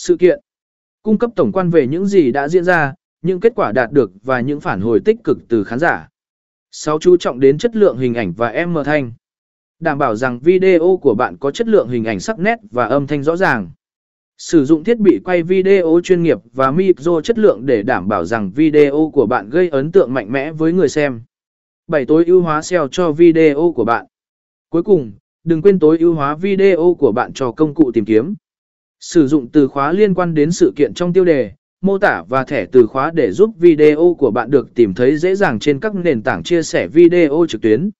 Sự kiện. Cung cấp tổng quan về những gì đã diễn ra, những kết quả đạt được và những phản hồi tích cực từ khán giả. 6. Chú trọng đến chất lượng hình ảnh và âm thanh. Đảm bảo rằng video của bạn có chất lượng hình ảnh sắc nét và âm thanh rõ ràng. Sử dụng thiết bị quay video chuyên nghiệp và micro chất lượng để đảm bảo rằng video của bạn gây ấn tượng mạnh mẽ với người xem. 7. Tối ưu hóa SEO cho video của bạn. Cuối cùng, đừng quên tối ưu hóa video của bạn cho công cụ tìm kiếm. Sử dụng từ khóa liên quan đến sự kiện trong tiêu đề, mô tả và thẻ từ khóa để giúp video của bạn được tìm thấy dễ dàng trên các nền tảng chia sẻ video trực tuyến.